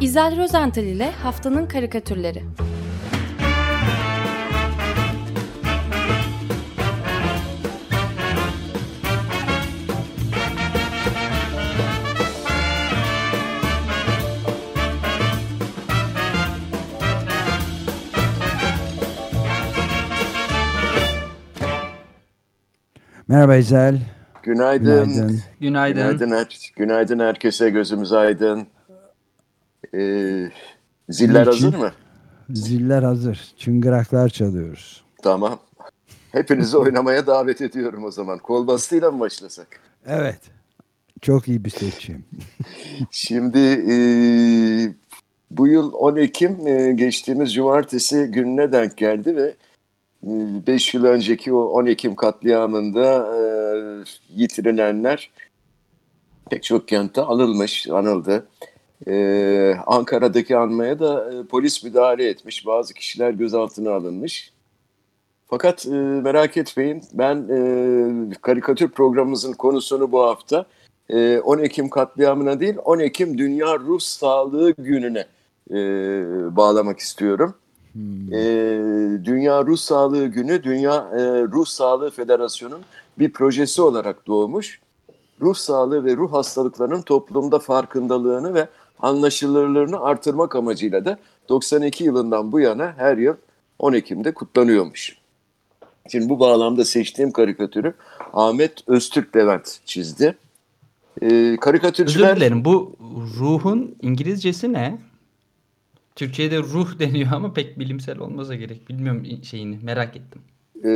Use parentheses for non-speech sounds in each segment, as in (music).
İzel Rozental ile Haftanın Karikatürleri Merhaba İzel. Günaydın. Günaydın. Günaydın. Günaydın, her- günaydın herkese gözümüz aydın. Ee, ziller Niçin? hazır mı? Ziller hazır. Çıngıraklar çalıyoruz. Tamam. Hepinizi (laughs) oynamaya davet ediyorum o zaman. Kol bastıyla mı başlasak? Evet. Çok iyi bir seçim. (laughs) Şimdi e, bu yıl 10 Ekim e, geçtiğimiz cumartesi gününe denk geldi ve 5 yıl önceki o 10 Ekim katliamında e, yitirilenler pek çok kentte anılmış, anıldı. E, Ankara'daki anmaya da e, polis müdahale etmiş. Bazı kişiler gözaltına alınmış. Fakat e, merak etmeyin ben e, karikatür programımızın konusunu bu hafta e, 10 Ekim katliamına değil 10 Ekim Dünya Ruh Sağlığı Günü'ne e, bağlamak istiyorum. E, Dünya Ruh Sağlığı Günü Dünya e, Ruh Sağlığı Federasyonu'nun bir projesi olarak doğmuş. Ruh sağlığı ve ruh hastalıklarının toplumda farkındalığını ve anlaşılırlığını artırmak amacıyla da 92 yılından bu yana her yıl 10 Ekim'de kutlanıyormuş. Şimdi bu bağlamda seçtiğim karikatürü Ahmet Öztürk Levent çizdi. Ee, Özür karikatürcüler dilerim. Bu ruhun İngilizcesi ne? Türkiye'de ruh (laughs) deniyor ama pek bilimsel olmasa gerek. Bilmiyorum şeyini. Merak ettim. e,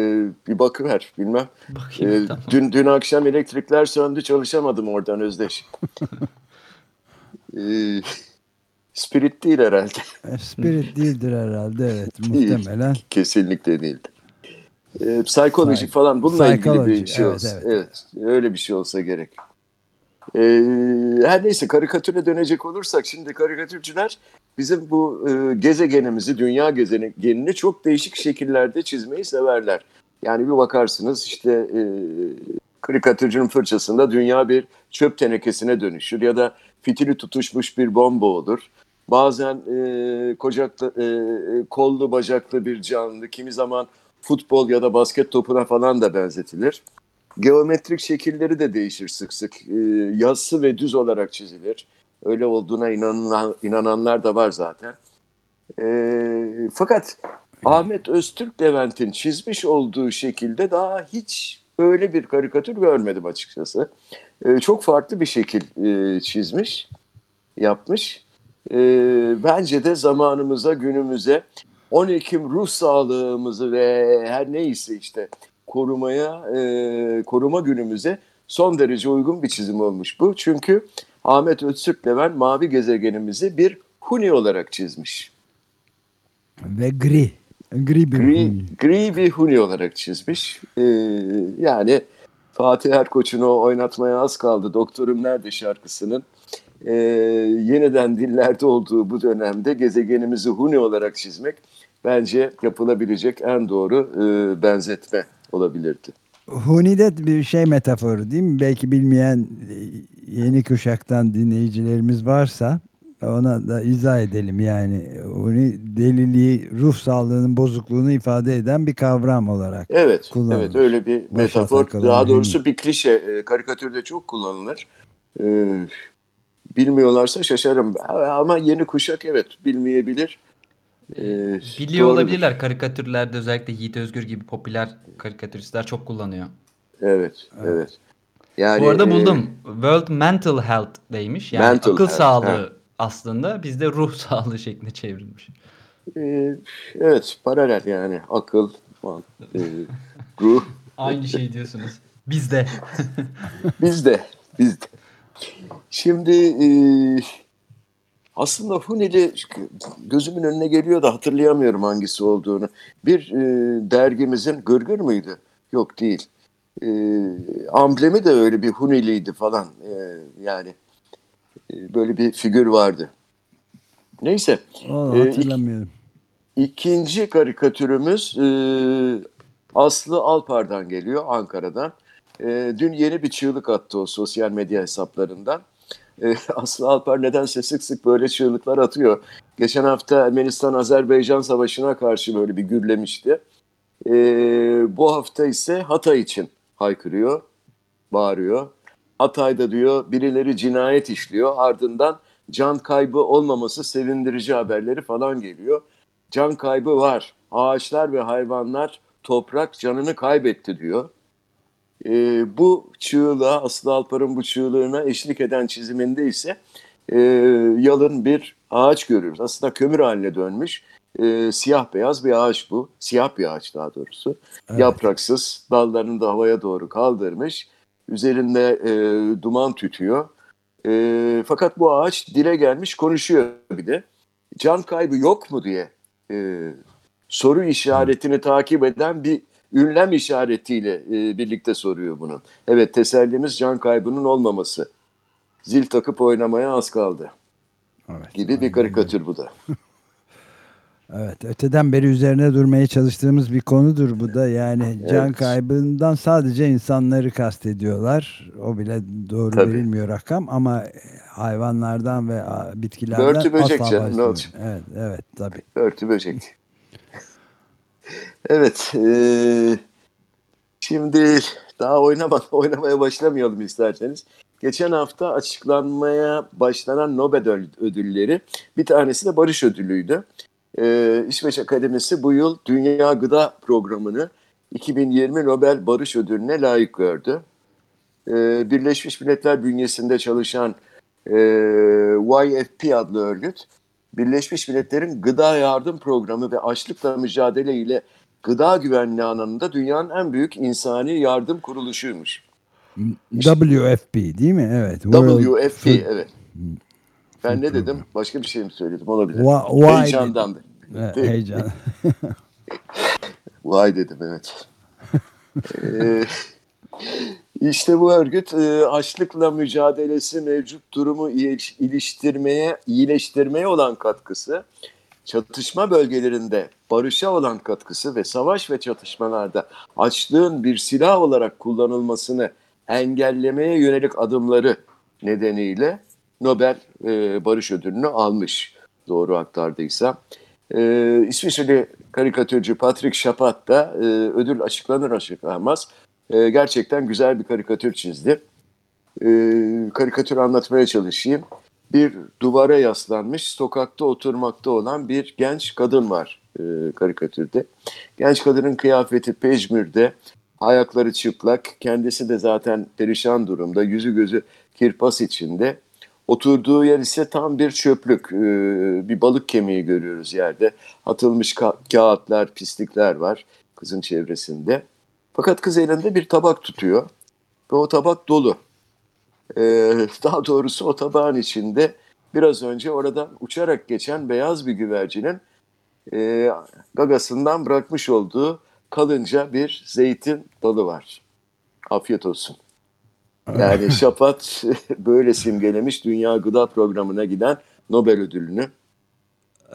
bir bakıver bilmem. Bakayım Ee, tamam. dün dün akşam elektrikler söndü çalışamadım oradan Özdeş. (laughs) Ee, spirit değil herhalde. E, Spirit değildir herhalde evet. Değil. Muhtemelen. Kesinlikle değildi. Ee, psikolojik Psy- falan bununla ilgili bir şey evet, olsa. evet. Evet. öyle bir şey olsa gerek. Ee, her neyse karikatüre dönecek olursak şimdi karikatürcüler bizim bu e, gezegenimizi, dünya gezegenini çok değişik şekillerde çizmeyi severler. Yani bir bakarsınız işte e, karikatürcünün fırçasında dünya bir çöp tenekesine dönüşür ya da fitili tutuşmuş bir bomba olur. Bazen e, kocaklı, e, kollu bacaklı bir canlı, kimi zaman futbol ya da basket topuna falan da benzetilir. Geometrik şekilleri de değişir sık sık. E, yassı ve düz olarak çizilir. Öyle olduğuna inanan, inananlar da var zaten. E, fakat Ahmet Öztürk Levent'in çizmiş olduğu şekilde daha hiç öyle bir karikatür görmedim açıkçası. E, çok farklı bir şekil e, çizmiş, yapmış. E, bence de zamanımıza, günümüze 10 Ekim ruh sağlığımızı ve her neyse işte korumaya, e, koruma günümüze son derece uygun bir çizim olmuş bu. Çünkü Ahmet Öztürk Levent mavi gezegenimizi bir huni olarak çizmiş. Ve gri. Gri bir Gri, huni. gri bir huni olarak çizmiş. Ee, yani Fatih Erkoç'un o oynatmaya az kaldı. Doktorum Nerede şarkısının e, yeniden dillerde olduğu bu dönemde gezegenimizi huni olarak çizmek bence yapılabilecek en doğru e, benzetme olabilirdi. Huni de bir şey metaforu değil mi? Belki bilmeyen e, yeni kuşaktan dinleyicilerimiz varsa ona da izah edelim. Yani Huni deliliği, ruh sağlığının bozukluğunu ifade eden bir kavram olarak. Evet, Kullanılır. evet öyle bir Başa metafor. Daha doğrusu bir klişe. E, karikatürde çok kullanılır. E, bilmiyorlarsa şaşarım. Ama yeni kuşak evet bilmeyebilir. E, Biliyor doğrudur. olabilirler karikatürlerde özellikle Yiğit Özgür gibi popüler karikatüristler çok kullanıyor. Evet, evet. Yani Bu arada e, buldum. World Mental Health deymiş. Yani Mental akıl health, sağlığı ha. Aslında bizde ruh (laughs) sağlığı şeklinde çevrilmiş. e, evet, paralel yani akıl, man- e, ruh. (laughs) Aynı şey diyorsunuz. Bizde. (laughs) Bizde, bizde. Şimdi e, aslında Huneli gözümün önüne geliyor da hatırlayamıyorum hangisi olduğunu. Bir e, dergimizin Gırgır mıydı? Yok değil. E, amblemi de öyle bir Huneliydi falan. E, yani böyle bir figür vardı. Neyse. O, E, hatırlamıyorum. İkinci karikatürümüz e, Aslı Alpar'dan geliyor Ankara'dan. E, dün yeni bir çığlık attı o sosyal medya hesaplarından. e, (laughs) Aslı Alper nedense sık sık böyle çığlıklar atıyor. Geçen hafta Ermenistan-Azerbaycan savaşına karşı böyle bir gürlemişti. E, bu hafta ise Hatay için haykırıyor, bağırıyor. Hatay'da diyor birileri cinayet işliyor ardından can kaybı olmaması sevindirici haberleri falan geliyor. Can kaybı var. Ağaçlar ve hayvanlar toprak canını kaybetti diyor. E, bu çığlığa, Aslı Alpar'ın bu çığlığına eşlik eden çiziminde ise e, yalın bir ağaç görüyoruz. Aslında kömür haline dönmüş. E, siyah beyaz bir ağaç bu. Siyah bir ağaç daha doğrusu. Evet. Yapraksız, dallarını da havaya doğru kaldırmış. Üzerinde e, duman tütüyor. E, fakat bu ağaç dile gelmiş konuşuyor bir de. Can kaybı yok mu diye e, soru işaretini takip eden bir ünlem işaretiyle e, birlikte soruyor bunu. Evet tesellimiz can kaybının olmaması. Zil takıp oynamaya az kaldı. Evet, gibi bir karikatür bu da. (laughs) Evet, öteden beri üzerine durmaya çalıştığımız bir konudur bu da. Yani evet. can kaybından sadece insanları kastediyorlar. O bile doğru Tabii. verilmiyor rakam ama hayvanlardan ve bitkilerden Örtü böcek canım ne olacak? Evet, evet tabii. Örtü böcek. (laughs) evet, e, şimdi daha oynama, (laughs) oynamaya başlamayalım isterseniz. Geçen hafta açıklanmaya başlanan Nobel ödülleri bir tanesi de barış ödülüydü e, İsveç Akademisi bu yıl Dünya Gıda Programı'nı 2020 Nobel Barış Ödülü'ne layık gördü. E, Birleşmiş Milletler bünyesinde çalışan e, YFP adlı örgüt, Birleşmiş Milletler'in Gıda Yardım Programı ve açlıkla mücadele ile gıda güvenliği alanında dünyanın en büyük insani yardım kuruluşuymuş. WFP değil mi? Evet. WFP evet. Ben ne dedim? Başka bir şey mi söyledim? Olabilir. Why Heyecandan. heyecan. (laughs) Vay dedim evet. ee, işte bu örgüt e, açlıkla mücadelesi mevcut durumu iyileştirmeye, iyileştirmeye olan katkısı, çatışma bölgelerinde barışa olan katkısı ve savaş ve çatışmalarda açlığın bir silah olarak kullanılmasını engellemeye yönelik adımları nedeniyle Nobel e, Barış Ödülünü almış doğru aktardıysam. E, İsviçreli karikatürcü Patrick Chapat da e, ödül açıklanır açıklanmaz e, gerçekten güzel bir karikatür çizdi. E, karikatür anlatmaya çalışayım. Bir duvara yaslanmış, sokakta oturmakta olan bir genç kadın var e, karikatürde. Genç kadının kıyafeti pejmürde, ayakları çıplak, kendisi de zaten perişan durumda, yüzü gözü kirpas içinde. Oturduğu yer ise tam bir çöplük. Ee, bir balık kemiği görüyoruz yerde. Atılmış ka- kağıtlar, pislikler var kızın çevresinde. Fakat kız elinde bir tabak tutuyor ve o tabak dolu. Ee, (laughs) daha doğrusu o tabağın içinde biraz önce oradan uçarak geçen beyaz bir güvercinin e, gagasından bırakmış olduğu kalınca bir zeytin dalı var. Afiyet olsun. Yani Şapat (laughs) böyle simgelemiş Dünya Gıda Programı'na giden Nobel ödülünü.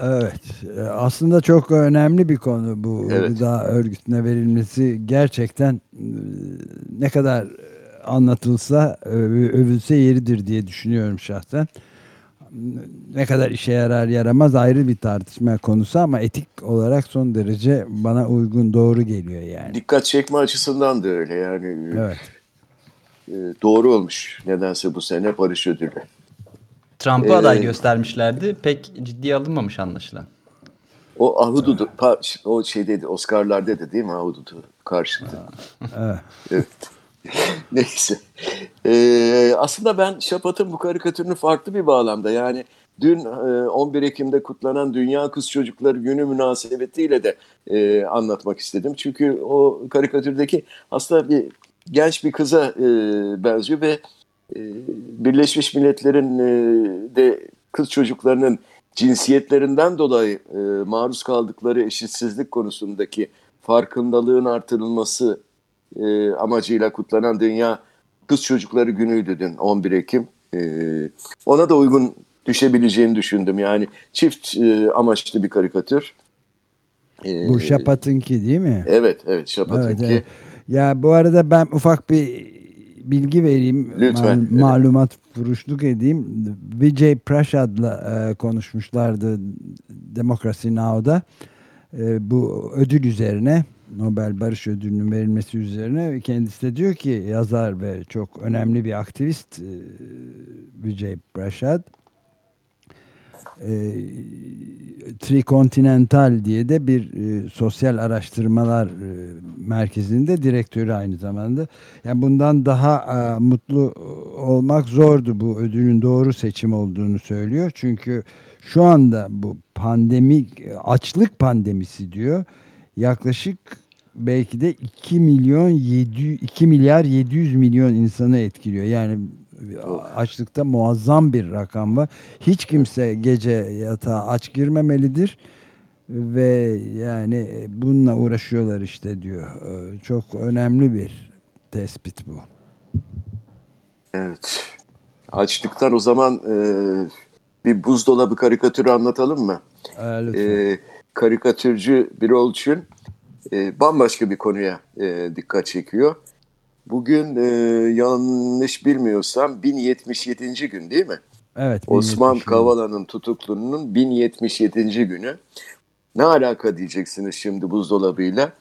Evet. E, aslında çok önemli bir konu bu evet. gıda örgütüne verilmesi. Gerçekten e, ne kadar anlatılsa övülse yeridir diye düşünüyorum şahsen. Ne kadar işe yarar yaramaz ayrı bir tartışma konusu ama etik olarak son derece bana uygun doğru geliyor yani. Dikkat çekme açısından da öyle yani. Evet. E, doğru olmuş nedense bu sene Barış Ödülü. Trump'ı ee, aday göstermişlerdi. Pek ciddiye alınmamış anlaşılan. O Ahududu, o şey dedi, Oscar'lar dedi değil mi Ahududu karşıtı. evet. (laughs) Neyse. Ee, aslında ben Şapat'ın bu karikatürünü farklı bir bağlamda yani dün 11 Ekim'de kutlanan Dünya Kız Çocukları Günü münasebetiyle de e, anlatmak istedim. Çünkü o karikatürdeki aslında bir genç bir kıza e, benziyor ve e, Birleşmiş Milletler'in e, de kız çocuklarının cinsiyetlerinden dolayı e, maruz kaldıkları eşitsizlik konusundaki farkındalığın artırılması e, amacıyla kutlanan Dünya Kız Çocukları Günü'ydü dün 11 Ekim. E, ona da uygun düşebileceğini düşündüm. Yani çift e, amaçlı bir karikatür. E, Bu Şapat'ınki değil mi? Evet, evet Şapat'ınki. Evet, evet. Ya bu arada ben ufak bir bilgi vereyim. Lütfen. Mal- malumat furuşluk edeyim. Vijay Prashad'la e, konuşmuşlardı Democracy Now'da. E, bu ödül üzerine Nobel Barış Ödülü'nün verilmesi üzerine kendisi de diyor ki yazar ve çok önemli bir aktivist e, Vijay Prashad e, Trikontinental diye de bir e, sosyal araştırmalar e, merkezinde direktörü aynı zamanda. Yani bundan daha e, mutlu olmak zordu bu ödülün doğru seçim olduğunu söylüyor. Çünkü şu anda bu pandemik açlık pandemisi diyor. Yaklaşık belki de 2 milyon 700 2 milyar 700 milyon insanı etkiliyor. Yani açlıkta muazzam bir rakam var. Hiç kimse gece yatağa aç girmemelidir ve yani bununla uğraşıyorlar işte diyor. Ee, Çok önemli bir tespit bu. Evet. Açlıktan o zaman e, bir buzdolabı karikatürü anlatalım mı? Lütfen. E, karikatürcü Birol Çün e, bambaşka bir konuya e, dikkat çekiyor. Bugün e, yanlış bilmiyorsam 1077. gün değil mi? evet. Osman 1070 Kavala'nın tutukluluğunun 1077. günü. Ne alaka diyeceksiniz şimdi buzdolabıyla?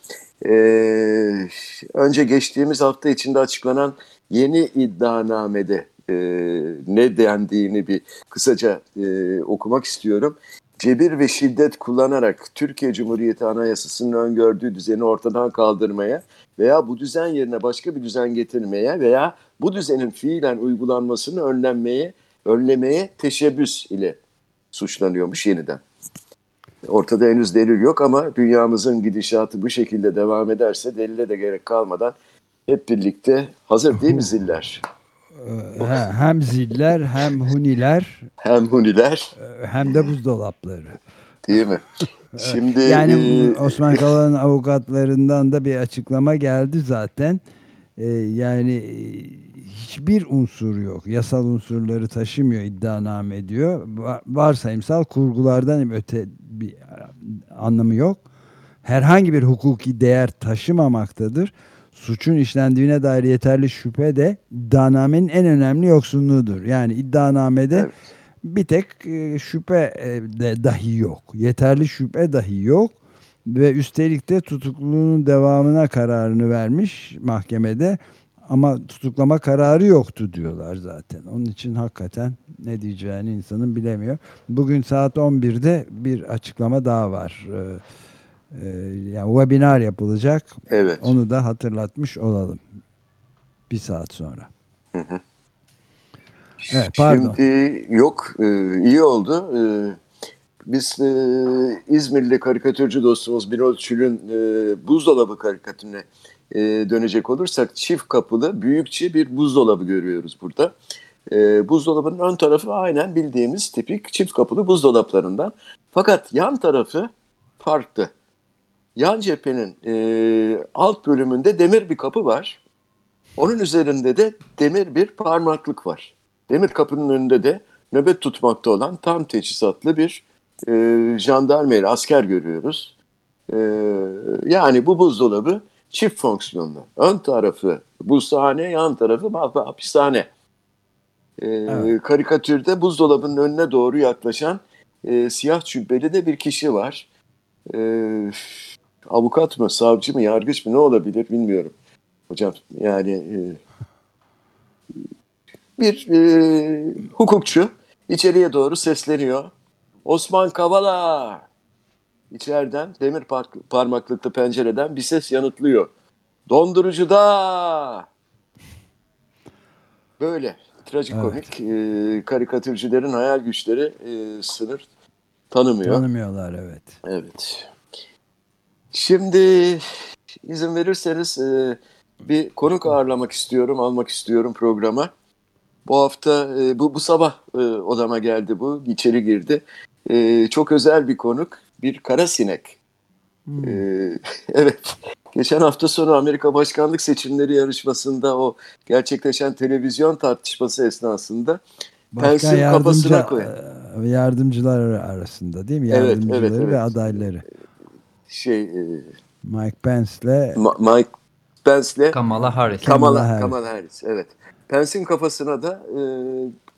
Ee, önce geçtiğimiz hafta içinde açıklanan yeni iddianamede e, ne dendiğini bir kısaca e, okumak istiyorum. Cebir ve şiddet kullanarak Türkiye Cumhuriyeti Anayasası'nın öngördüğü düzeni ortadan kaldırmaya veya bu düzen yerine başka bir düzen getirmeye veya bu düzenin fiilen uygulanmasını önlenmeye önlemeye teşebbüs ile suçlanıyormuş yeniden. Ortada henüz delil yok ama dünyamızın gidişatı bu şekilde devam ederse delile de gerek kalmadan hep birlikte hazır değil mi ziller? (laughs) He- hem ziller hem huniler Hem huniler e, hem de buzdolapları. değil mi? Şimdi Yani e, Osman Kavala'nın avukatlarından da bir açıklama geldi zaten. Ee, yani e, hiçbir unsur yok. Yasal unsurları taşımıyor iddianame diyor. Va- Varsayımsal kurgulardan öte bir anlamı yok. Herhangi bir hukuki değer taşımamaktadır. Suçun işlendiğine dair yeterli şüphe de iddianamenin en önemli yoksunluğudur. Yani iddianamede Evet. bir tek e, şüphe e, de dahi yok. Yeterli şüphe dahi yok. Ve üstelik de tutukluluğunun devamına kararını vermiş mahkemede. Ama tutuklama kararı yoktu diyorlar zaten. Onun için hakikaten ne diyeceğini insanın bilemiyor. Bugün saat 11'de bir açıklama daha var. Ee, e, yani webinar yapılacak. evet. Onu da hatırlatmış olalım. Bir saat sonra. Evet, pardon. Şimdi yok e, iyi oldu. E, biz e, İzmirli karikatürcü dostumuz Birol Çül'ün e, buzdolabı karikatürüne e, dönecek olursak çift kapılı büyükçe bir buzdolabı görüyoruz burada. E, buzdolabının ön tarafı aynen bildiğimiz tipik çift kapılı buzdolaplarından. Fakat yan tarafı farklı. Yan cephenin e, alt bölümünde demir bir kapı var. Onun üzerinde de demir bir parmaklık var. Demir kapının önünde de nöbet tutmakta olan tam teçhizatlı bir e, jandarmeri, asker görüyoruz. E, yani bu buzdolabı çift fonksiyonlu. Ön tarafı buzhane, yan tarafı hap- hapishane. E, Evet. Karikatürde buzdolabının önüne doğru yaklaşan e, siyah cübbeli de bir kişi var. E, avukat mı, savcı mı, yargıç mı ne olabilir bilmiyorum. Hocam yani e, bir e, hukukçu içeriye doğru sesleniyor. Osman Kavala içeriden demir par- parmaklıklı pencereden bir ses yanıtlıyor. Dondurucuda böyle trajikomik e, karikatürcülerin hayal güçleri e, sınır tanımıyor. Tanımıyorlar evet. Evet. Şimdi izin verirseniz e, bir konuk ağırlamak istiyorum, almak istiyorum programa. Bu hafta, e, bu, bu sabah e, odama geldi bu, içeri girdi. E, çok özel bir konuk, bir kara sinek. Hmm. E, (laughs) evet, geçen hafta sonu Amerika başkanlık seçimleri yarışmasında o gerçekleşen televizyon tartışması esnasında Pence'in kafasına koyan. e, yardımcılar arasında değil mi? Evet, Yardımcıları evet, evet. ve adayları. Şey... e, Mike Pence'le Ma- Mike Pence'le Kamala Harris. Kamala, Kamala Kamala Harris. Harris. Evet. Pence'in kafasına da e,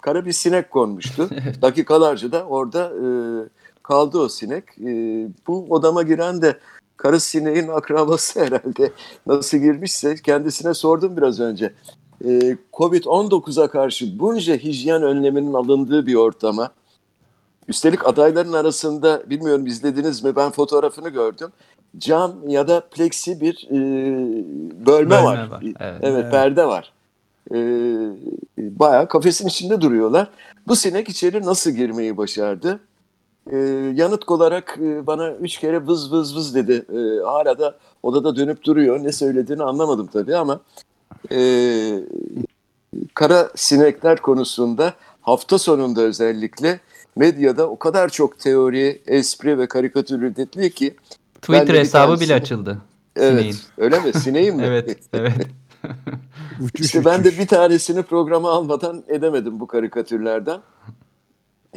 kara bir sinek konmuştu. (laughs) Dakikalarca da orada e, kaldı o sinek. E, bu odama giren de karı sineğin akrabası (laughs) herhalde. Nasıl girmişse kendisine sordum biraz önce. E, Covid-19'a karşı bunca hijyen önleminin alındığı bir ortama Üstelik adayların arasında bilmiyorum izlediniz mi ben fotoğrafını gördüm. Cam ya da plexi bir e, bölme, Bölme var. var, Evet, evet. Evet. perde var. E, bayağı kafesin içinde duruyorlar. Bu sinek içeri nasıl girmeyi başardı? E, yanıt olarak e, bana üç kere vız vız vız dedi. E, hala da odada dönüp duruyor. Ne söylediğini anlamadım tabii ama e, kara sinekler konusunda hafta sonunda özellikle medyada o kadar çok teori, espri ve karikatür üretiliyor ki Twitter hesabı bile açıldı. evet Sineğin. öyle mi? Sineğin mi? (laughs) Evet, evet. (laughs) Uçuş İşte ben de bir tanesini programa almadan edemedim bu karikatürlerden.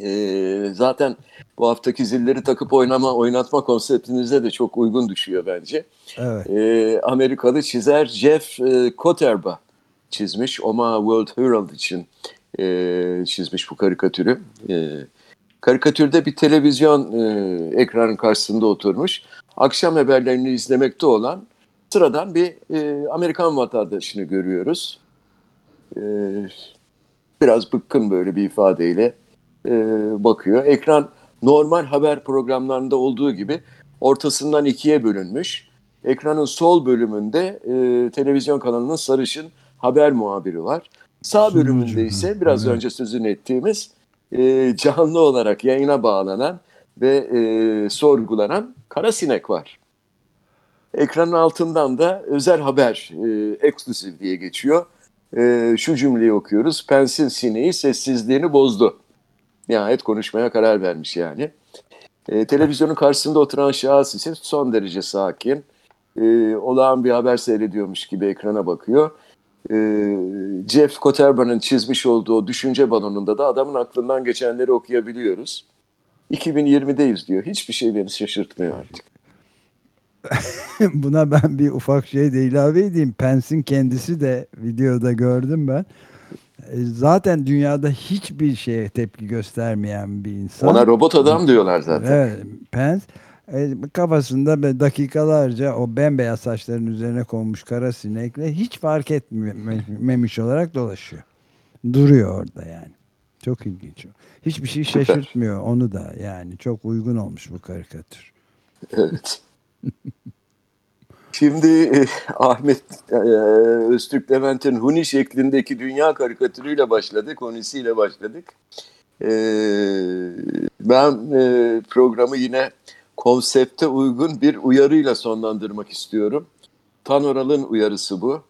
Ee, zaten bu haftaki zilleri takıp oynama, oynatma konseptinize de çok uygun düşüyor bence. Evet. Ee, Amerikalı çizer Jeff e, Koterba çizmiş. Omaha World Herald için e, çizmiş bu karikatürü. E, karikatürde bir televizyon e, ekranın karşısında oturmuş. Akşam haberlerini izlemekte olan sıradan bir e, Amerikan vatandaşını görüyoruz. E, biraz bıkkın böyle bir ifadeyle e, bakıyor. Ekran normal haber programlarında olduğu gibi ortasından ikiye bölünmüş. Ekranın sol bölümünde e, televizyon kanalının sarışın haber muhabiri var. Sağ bölümünde ise biraz önce sözünü ettiğimiz e, canlı olarak yayına bağlanan ve e, sorgulanan kara sinek var. Ekranın altından da özel haber, e, eksklusif diye geçiyor. E, şu cümleyi okuyoruz. Pensin sineği sessizliğini bozdu. Nihayet konuşmaya karar vermiş yani. E, televizyonun karşısında oturan şahıs ise son derece sakin. E, olağan bir haber seyrediyormuş gibi ekrana bakıyor. E, Jeff Koterba'nın çizmiş olduğu düşünce balonunda da adamın aklından geçenleri okuyabiliyoruz. 2020'deyiz diyor. Hiçbir şey beni şaşırtmıyor artık. (laughs) Buna ben bir ufak şey de ilave edeyim. Pence'in kendisi de videoda gördüm ben. E, Zaten dünyada hiçbir şeye tepki göstermeyen bir insan. Ona robot adam diyorlar zaten. Evet, Pence kafasında böyle dakikalarca o bembeyaz saçların üzerine konmuş kara sinekle hiç fark etmemiş olarak dolaşıyor. Duruyor orada yani. Çok ilginç. Hiçbir şey şaşırtmıyor (laughs) onu da yani. Çok uygun olmuş bu karikatür. Evet. (laughs) Şimdi e, Ahmet e, Öztürk Levent'in Huni şeklindeki dünya karikatürüyle başladık, Hunisiyle başladık. E, ben e, programı yine konsepte uygun bir uyarıyla sonlandırmak istiyorum. Tanoral'ın uyarısı bu.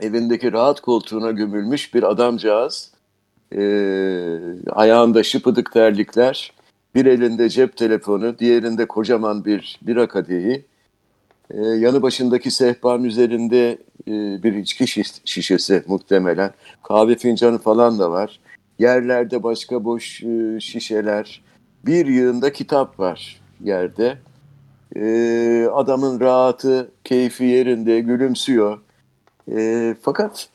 Evindeki rahat koltuğuna gömülmüş bir adamcağız. E, ayağında şıpıdık terlikler, bir elinde cep telefonu, diğerinde kocaman bir bira kadehi. Ee, yanı başındaki sehpanın üzerinde e, bir içki şiş- şişesi muhtemelen. Kahve fincanı falan da var. Yerlerde başka boş e, şişeler. Bir yığında kitap var yerde. Ee, adamın rahatı, keyfi yerinde, gülümsüyor. Ee, fakat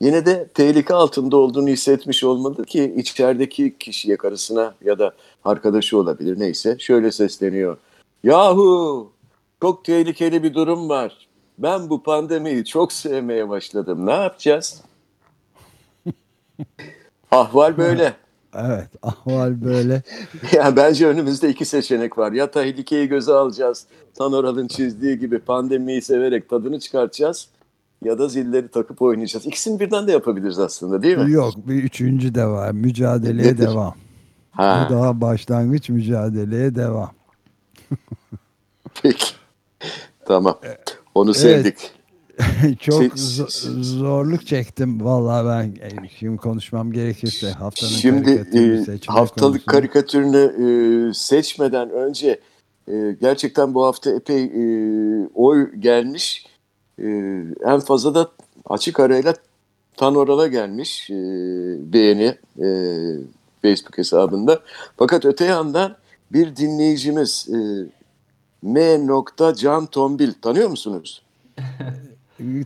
yine de tehlike altında olduğunu hissetmiş olmalı ki içerideki kişiye, karısına ya da arkadaşı olabilir neyse şöyle sesleniyor. Yahu çok tehlikeli bir durum var. Ben bu pandemiyi çok sevmeye başladım. Ne yapacağız? (laughs) Ahval böyle. Evet (laughs) ahval böyle. (laughs) Ya bence önümüzde iki seçenek var. Ya tehlikeyi göze alacağız. Tanoral'ın çizdiği gibi pandemiyi severek tadını çıkartacağız. Ya da zilleri takıp oynayacağız. İkisini birden de yapabiliriz aslında değil mi? Yok bir üçüncü de var. Mücadeleye Nedir? devam. Ha, Bu daha başlangıç mücadeleye devam. peki. Tamam. Onu sevdik. (laughs) Çok Şey- zo- zorluk çektim vallahi ben e, şimdi konuşmam gerekirse haftanın Şimdi e, haftalık konusunda. karikatürünü e, seçmeden önce e, gerçekten bu hafta epey e, oy gelmiş. E, en fazla da açık arayla Tanoral'a gelmiş e, beğeni e, Facebook hesabında. Fakat öte yandan bir dinleyicimiz e, M. Can Tombil tanıyor musunuz? (laughs)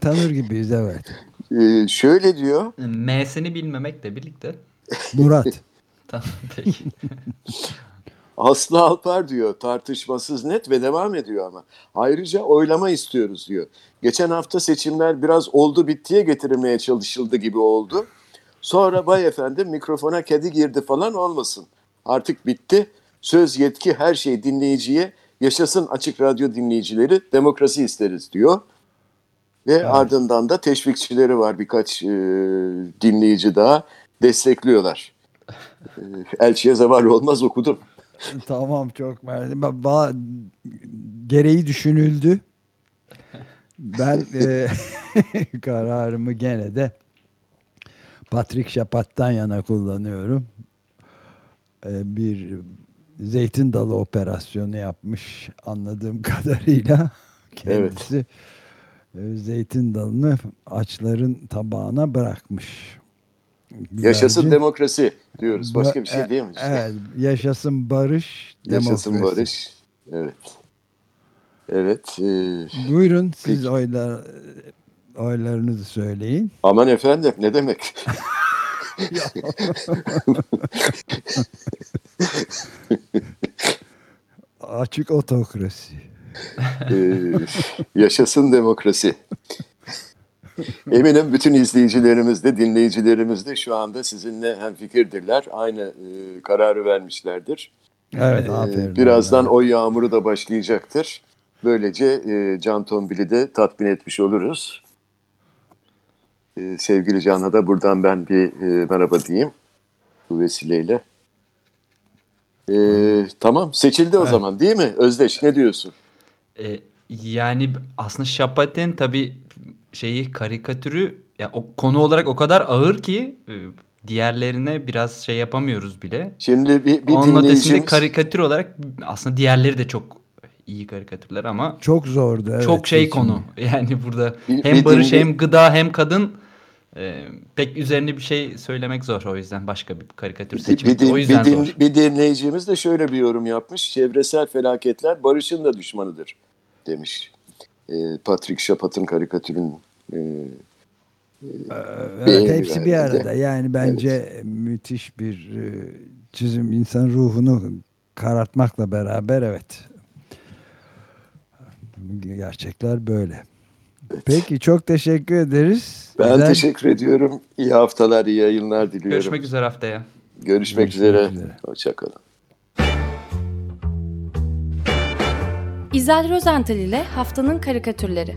tanır gibiyiz evet. Ee, şöyle diyor. M'sini bilmemekle birlikte. Murat. (laughs) Tamam peki. (laughs) Aslı Alpar diyor tartışmasız net ve devam ediyor ama. Ayrıca oylama istiyoruz diyor. Geçen hafta seçimler biraz oldu bittiye getirilmeye çalışıldı gibi oldu. Sonra vay efendim mikrofona kedi girdi falan olmasın. Artık bitti. Söz yetki her şey dinleyiciye. Yaşasın açık radyo dinleyicileri demokrasi isteriz diyor. Ve ardından da teşvikçileri var birkaç e, dinleyici daha destekliyorlar. E, elçiye zavallı olmaz okudum. (laughs) tamam çok mersi. Gereği düşünüldü. Ben e, (laughs) kararımı gene de Patrick Şapat'tan yana kullanıyorum. E, bir zeytin dalı operasyonu yapmış anladığım kadarıyla kendisi. E, zeytin dalını açların tabağına bırakmış. Yaşasın Güvercin- demokrasi diyoruz. Başka bir şey e- diyemeyiz. Evet, yaşasın barış, Yaşasın demokrasi. barış. Evet. Evet. e, Buyurun siz Peki. oylar oylarınızı söyleyin. aman efendim ne demek? (laughs) (laughs) Açık otokrasi. E, yaşasın demokrasi. Eminim bütün izleyicilerimiz de dinleyicilerimiz de şu anda sizinle hemfikirdirler. Aynı e, kararı vermişlerdir. Evet, E, aferin. birazdan oy yağmuru da başlayacaktır. Böylece e, Can Tombil'i de tatmin etmiş oluruz. E, sevgili Can'a da buradan ben bir e, merhaba diyeyim bu vesileyle. E, tamam seçildi o zaman değil mi? Özdeş ne diyorsun? E, yani aslında Şapat'in tabii şeyi karikatürü ya o konu olarak o kadar ağır ki e, diğerlerine biraz şey yapamıyoruz bile. Şimdi bir, bir Onun ötesinde dinleyicimiz... karikatür olarak aslında diğerleri de çok iyi karikatürler ama Çok zordu. Evet, çok şey seçim. konu. (laughs) Yani burada Bir- hem bir barış dinle- hem gıda hem kadın e, pek üzerine bir şey söylemek zor o yüzden başka bir karikatür Bir, seçmek bir, din- o yüzden bir, din- zor. bir dinleyicimiz de şöyle bir yorum yapmış. Çevresel felaketler barışın da düşmanıdır demiş. E, Patrick Şapat'ın karikatürün e, Evet, Beğeni hepsi bir arada. Yani bence müthiş bir e, çizim. insan ruhunu karartmakla beraber evet. Gerçekler böyle. Peki çok teşekkür ederiz. Ben Güzel- teşekkür ediyorum. İyi haftalar, iyi yayınlar diliyorum. Görüşmek üzere haftaya. Görüşmek, Görüşmek üzere. üzere. Hoşçakalın. İzel Rozental ile Haftanın Karikatürleri